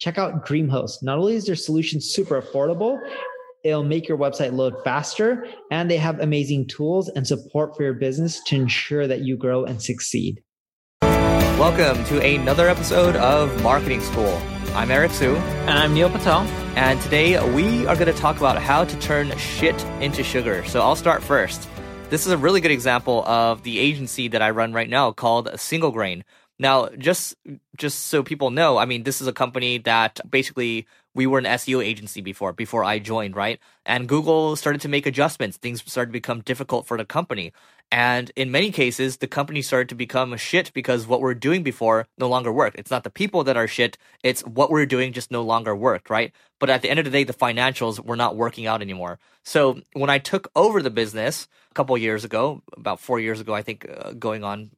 Check out DreamHost. Not only is their solution super affordable, it'll make your website load faster, and they have amazing tools and support for your business to ensure that you grow and succeed. Welcome to another episode of Marketing School. I'm Eric Siu. And I'm Neil Patel. And today we are going to talk about how to turn shit into sugar. So I'll start first. This is a really good example of the agency that I run right now called Single Grain. Now, just just so people know, I mean, this is a company that basically we were an SEO agency before before I joined, right? And Google started to make adjustments. Things started to become difficult for the company. And in many cases, the company started to become a shit because what we're doing before no longer worked. It's not the people that are shit, it's what we're doing just no longer worked, right? But at the end of the day, the financials were not working out anymore. So when I took over the business a couple years ago, about four years ago, I think, uh, going on,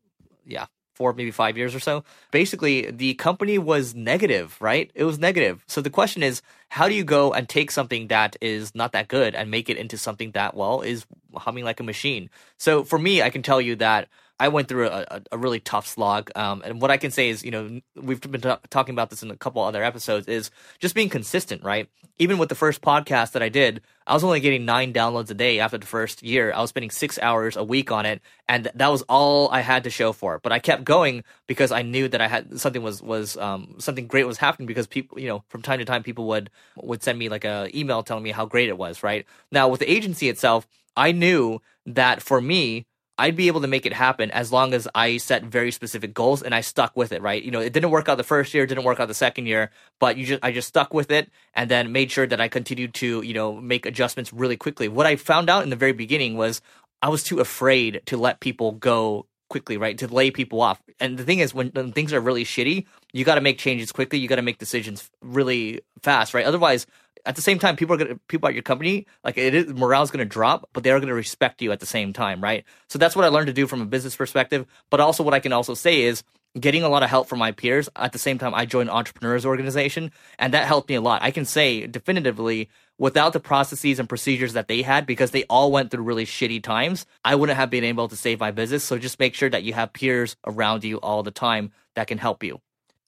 yeah, four, maybe five years or so. Basically, the company was negative, right? It was negative. So the question is, how do you go and take something that is not that good and make it into something that, well, is humming like a machine? So for me, I can tell you that I went through a, a, a really tough slog. Um, and what I can say is, you know, we've been t- talking about this in a couple other episodes, is just being consistent, right? Even with the first podcast that I did, I was only getting nine downloads a day after the first year. I was spending six hours a week on it, and that was all I had to show for it. But I kept going because I knew that I had something was was um, something great was happening because people, you know, from time to time, people would would send me like a email telling me how great it was. Right now, with the agency itself, I knew that for me, I'd be able to make it happen as long as I set very specific goals and I stuck with it, right? You know, it didn't work out the first year, didn't work out the second year, but you just I just stuck with it and then made sure that I continued to, you know, make adjustments really quickly. What I found out in the very beginning was I was too afraid to let people go quickly, right? To lay people off. And the thing is, when, when things are really shitty, you got to make changes quickly. You got to make decisions really fast, right? Otherwise, at the same time, people are gonna people at your company like it is morale's gonna drop, but they are gonna respect you at the same time, right? So that's what I learned to do from a business perspective. But also, what I can also say is getting a lot of help from my peers. At the same time, I joined Entrepreneurs Organization, and that helped me a lot. I can say definitively, without the processes and procedures that they had, because they all went through really shitty times, I wouldn't have been able to save my business. So just make sure that you have peers around you all the time that can help you.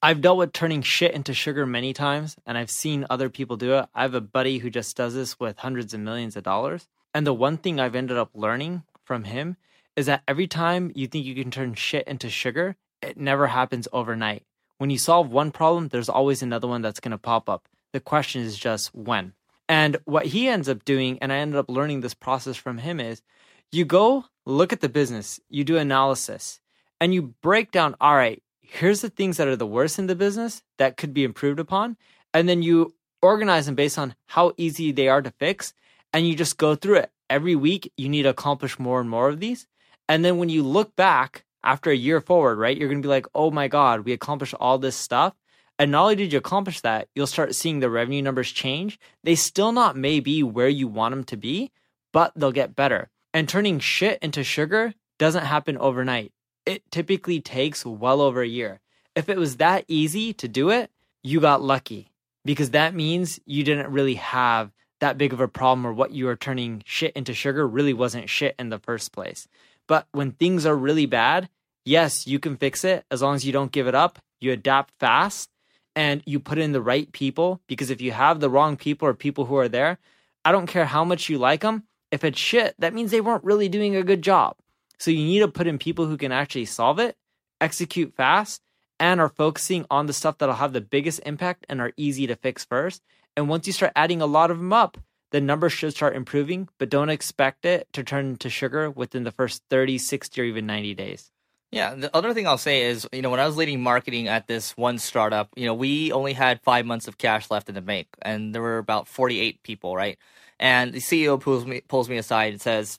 I've dealt with turning shit into sugar many times, and I've seen other people do it. I have a buddy who just does this with hundreds of millions of dollars. And the one thing I've ended up learning from him is that every time you think you can turn shit into sugar, it never happens overnight. When you solve one problem, there's always another one that's going to pop up. The question is just when. And what he ends up doing, and I ended up learning this process from him, is you go look at the business, you do analysis, and you break down, all right, here's the things that are the worst in the business that could be improved upon. And then you organize them based on how easy they are to fix. And you just go through it. Every week, you need to accomplish more and more of these. And then when you look back after a year forward, right, you're going to be like, oh my God, we accomplished all this stuff. And not only did you accomplish that, you'll start seeing the revenue numbers change. They still not may be where you want them to be, but they'll get better. And turning shit into sugar doesn't happen overnight it typically takes well over a year. If it was that easy to do it, you got lucky because that means you didn't really have that big of a problem or what you were turning shit into sugar really wasn't shit in the first place. But when things are really bad, yes, you can fix it as long as you don't give it up, you adapt fast, and you put in the right people. Because if you have the wrong people or people who are there, I don't care how much you like them. If it's shit, that means they weren't really doing a good job. So you need to put in people who can actually solve it, execute fast, and are focusing on the stuff that'll have the biggest impact and are easy to fix first. And once you start adding a lot of them up, the numbers should start improving, but don't expect it to turn into sugar within the first 30, 60, or even 90 days. Yeah, the other thing I'll say is, you know, when I was leading marketing at this one startup, you know, we only had five months of cash left in the bank, and there were about 48 people, right? And the CEO pulls me pulls me aside and says,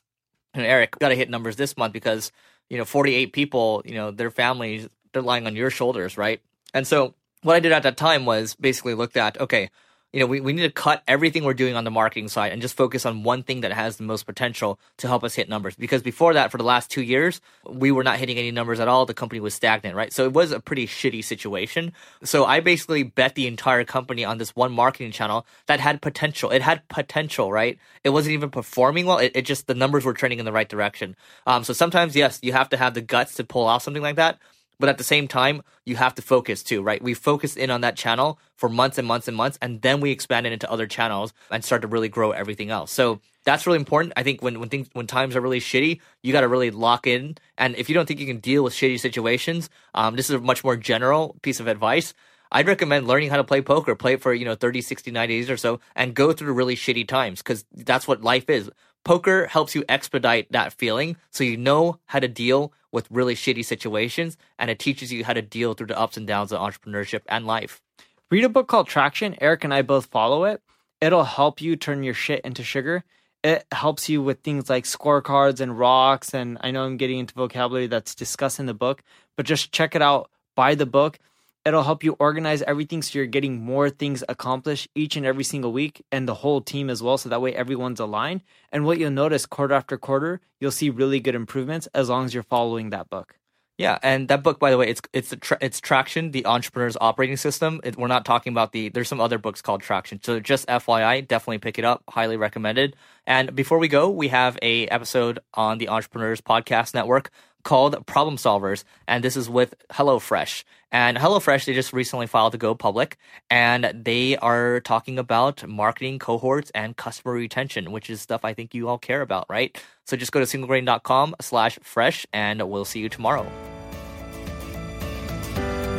and Eric, got to hit numbers this month because you know 48 people, you know, their families they're lying on your shoulders, right? And so what I did at that time was basically looked at, okay, you know, we, we need to cut everything we're doing on the marketing side and just focus on one thing that has the most potential to help us hit numbers. Because before that, for the last two years, we were not hitting any numbers at all. The company was stagnant, right? So it was a pretty shitty situation. So I basically bet the entire company on this one marketing channel that had potential. It had potential, right? It wasn't even performing well. It, it just, the numbers were trending in the right direction. Um, so sometimes, yes, you have to have the guts to pull off something like that. But at the same time, you have to focus too, right? We focused in on that channel for months and months and months, and then we expanded into other channels and start to really grow everything else. So that's really important. I think when when things when times are really shitty, you got to really lock in. And if you don't think you can deal with shitty situations, um, this is a much more general piece of advice. I'd recommend learning how to play poker, play it for, you know, 30, 60, 90 days or so, and go through really shitty times because that's what life is. Poker helps you expedite that feeling so you know how to deal with really shitty situations and it teaches you how to deal through the ups and downs of entrepreneurship and life. Read a book called Traction. Eric and I both follow it. It'll help you turn your shit into sugar. It helps you with things like scorecards and rocks. And I know I'm getting into vocabulary that's discussed in the book, but just check it out. Buy the book. It'll help you organize everything so you're getting more things accomplished each and every single week and the whole team as well. So that way everyone's aligned. And what you'll notice quarter after quarter, you'll see really good improvements as long as you're following that book. Yeah, and that book, by the way, it's it's tra- it's Traction, the entrepreneur's operating system. It, we're not talking about the. There's some other books called Traction, so just FYI, definitely pick it up. Highly recommended. And before we go, we have a episode on the Entrepreneurs Podcast Network called Problem Solvers, and this is with HelloFresh. And HelloFresh, they just recently filed to go public, and they are talking about marketing cohorts and customer retention, which is stuff I think you all care about, right? So just go to singlegrain.com slash fresh, and we'll see you tomorrow.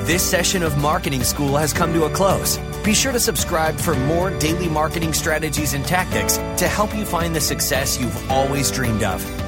This session of Marketing School has come to a close. Be sure to subscribe for more daily marketing strategies and tactics to help you find the success you've always dreamed of.